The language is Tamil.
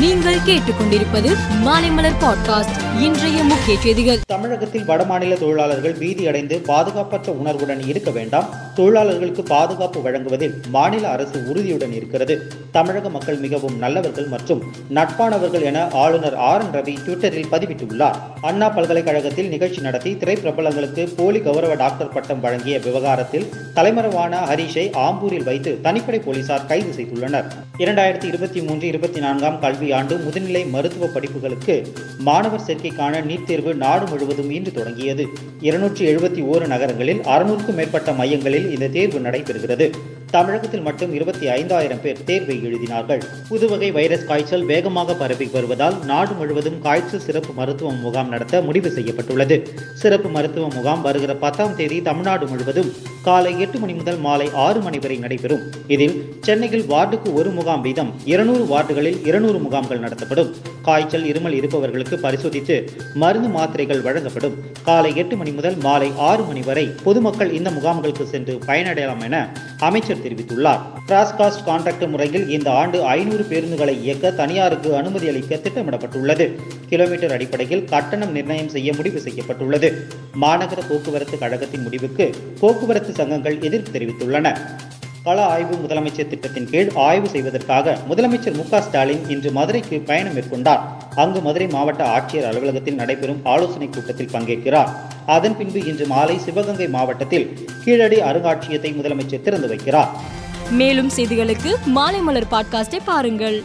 நீங்கள் கேட்டுக்கொண்டிருப்பது மாலைமலர் பாட்காஸ்ட் இன்றைய முக்கிய செய்திகள். தமிழகத்தில் வடமாநில தொழிலாளர்கள் பீதியடைந்து பாதுகாப்பற்ற உணர்வுடன் இருக்க வேண்டாம். தொழிலாளர்களுக்கு பாதுகாப்பு வழங்குவதில் மாநில அரசு உறுதியுடன் இருக்கிறது. தமிழக மக்கள் மிகவும் நல்லவர்கள் மற்றும் நட்பானவர்கள் என ஆளுநர் ஆர் என் ரவி ட்விட்டரில் பதிவிட்டுள்ளார். அண்ணா பல்கலைக்கழகத்தில் நிகழ்ச்சி நடத்தி திரைப்பிரபலங்களுக்கு போலி கௌரவ டாக்டர் பட்டம் வழங்கிய விவகாரத்தில் தலைமறைவான ஹரிஷை ஆம்பூரில் வைத்து தனிப்படை போலீசார் கைது செய்துள்ளனர். இரண்டாயிரத்தி இருபத்தி மூன்று இருபத்தி நான்காம் கல்வி கல்வியாண்டு முதுநிலை மருத்துவ படிப்புகளுக்கு மாணவர் சேர்க்கைக்கான நீட் தேர்வு நாடு முழுவதும் இன்று தொடங்கியது. இருநூற்றி எழுபத்தி ஓரு நகரங்களில் அறுநூறுக்கும் மேற்பட்ட மையங்களில் இந்த தேர்வு நடைபெறுகிறது. தமிழகத்தில் மட்டும் இருபத்தி ஐந்தாயிரம் பேர் தேர்வை எழுதினார்கள். புதுவகை வைரஸ் காய்ச்சல் வேகமாக பரவி வருவதால் நாடு முழுவதும் காய்ச்சல் சிறப்பு மருத்துவ முகாம் நடத்த முடிவு செய்யப்பட்டுள்ளது. சிறப்பு மருத்துவ முகாம் வருகிற பத்தாம் தேதி தமிழ்நாடு முழுவதும் காலை எட்டு மணி முதல் மாலை ஆறு மணி வரை நடைபெறும். இதில் சென்னையில் வார்டுக்கு ஒரு முகாம் வீதம் இருநூறு வார்டுகளில் இருநூறு முகாம்கள் நடத்தப்படும். காய்ச்சல் இருமல் இருப்பவர்களுக்கு பரிசோதித்து மருந்து மாத்திரைகள் வழங்கப்படும். காலை எட்டு மணி முதல் மாலை ஆறு மணி வரை பொதுமக்கள் இந்த முகாம்களுக்கு சென்று பயனடையலாம் என அமைச்சர் தெரிவித்துள்ளார். கிராஸ்காஸ்ட் கான்ட்ராக்ட் முறையில் இந்த ஆண்டு ஐநூறு பேருந்துகளை இயக்க தனியாருக்கு அனுமதி அளிக்க திட்டமிடப்பட்டுள்ளது. கிலோமீட்டர் அடிப்படையில் கட்டணம் நிர்ணயம் செய்ய முடிவு செய்யப்பட்டுள்ளது. மாநகர போக்குவரத்து கழகத்தின் முடிவுக்கு போக்குவரத்து சங்கங்கள் எதிர்ப்பு தெரிவித்துள்ளன. கள ஆய்வு முதலமைச்சர் திட்டத்தின் கீழ் ஆய்வு செய்வதற்காக முதலமைச்சர் மு ஸ்டாலின் இன்று மதுரைக்கு பயணம் மேற்கொண்டார். அங்கு மதுரை மாவட்ட ஆட்சியர் அலுவலகத்தில் நடைபெறும் ஆலோசனைக் கூட்டத்தில் பங்கேற்கிறார். அதன் பின்பு இன்று மாலை சிவகங்கை மாவட்டத்தில் கீழடி அருங்காட்சியகத்தை முதலமைச்சர் திறந்து வைக்கிறார். மேலும் செய்திகளுக்கு மாலை மலர் பாட்காஸ்டை பாருங்கள்.